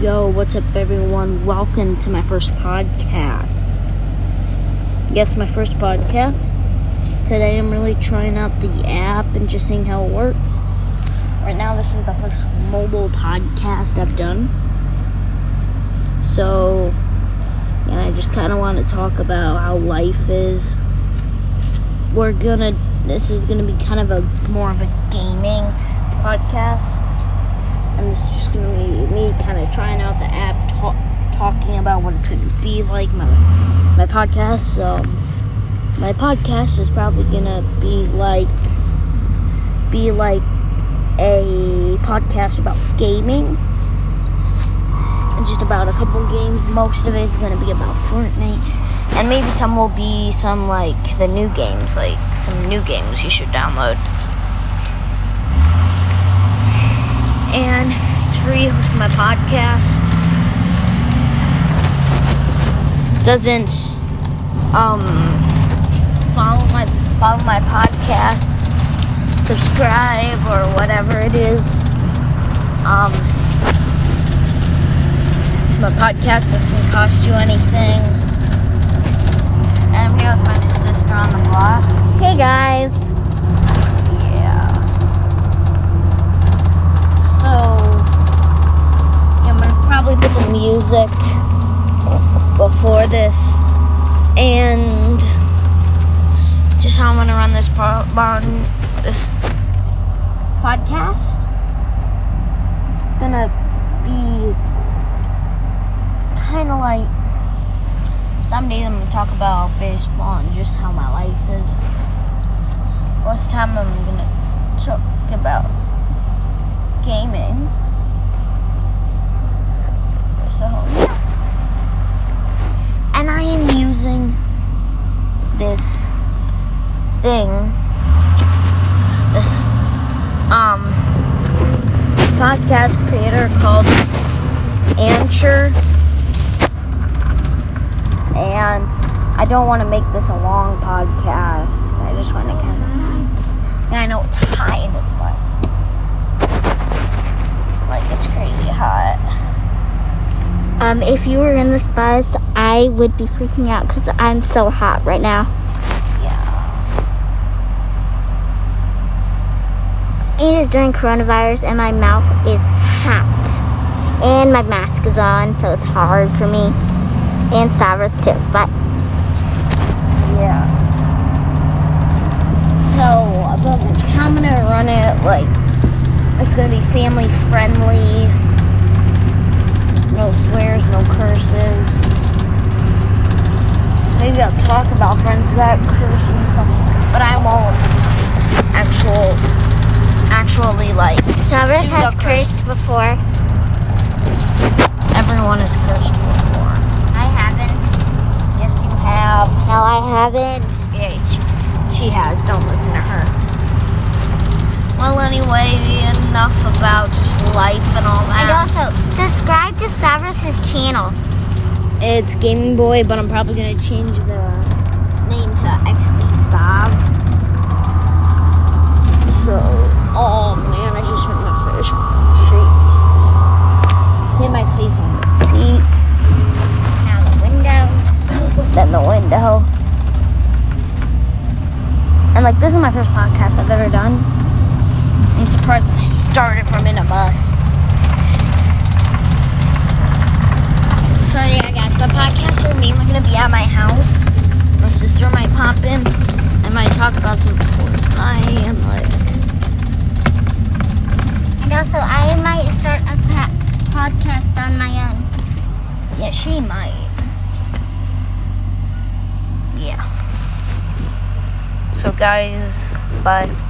Yo, what's up, everyone? Welcome to my first podcast. Yes, my first podcast. Today I'm really trying out the app and just seeing how it works. Right now, this is the first mobile podcast I've done. So, and I just kind of want to talk about how life is. We're gonna, this is gonna be kind of a more of a gaming podcast and is just gonna be me kind of trying out the app, ta- talking about what it's gonna be like. My my podcast, so my podcast is probably gonna be like be like a podcast about gaming and just about a couple games. Most of it is gonna be about Fortnite. And maybe some will be some like the new games, like some new games you should download. and it's free to host my podcast. Doesn't um follow my follow my podcast, subscribe or whatever it is. Um, it's my podcast doesn't cost you anything. And I'm here with my sister on the boss. Music before this, and just how I'm gonna run this on this podcast. It's gonna be kind of like some days I'm gonna talk about baseball and just how my life is. Most time I'm gonna talk about gaming. So. And I am using this thing. This um podcast creator called Anchor. And I don't want to make this a long podcast. I just want to kind of. I know it's in this bus. Like it's. Um, if you were in this bus, I would be freaking out because I'm so hot right now. Yeah. It is during coronavirus and my mouth is hot. And my mask is on, so it's hard for me. And Stavros too. But Yeah. So I'm gonna run it like it's gonna be family friendly. No swears, no curses. Maybe I'll talk about friends that curse and something, but I won't actual actually like Stavros has cursed before. everyone has cursed before. I haven't. Yes, you have. No, I haven't. Yeah, she, she has. Don't listen to her. Well, anyway, enough about just life and all that. And also, subscribe to Stavros' channel. It's Gaming Boy, but I'm probably gonna change the name to XD Stav. So, oh man, I just hurt my. Sheets. Hit my face on the seat, Now the window. then the window. And like, this is my first podcast I've ever done. I'm surprised I started from in a bus. So yeah, guys, my podcasts are mainly gonna be at my house. My sister might pop in. I might talk about some Fortnite and like And also, I might start a pa- podcast on my own. yeah, she might. Yeah. So guys, bye.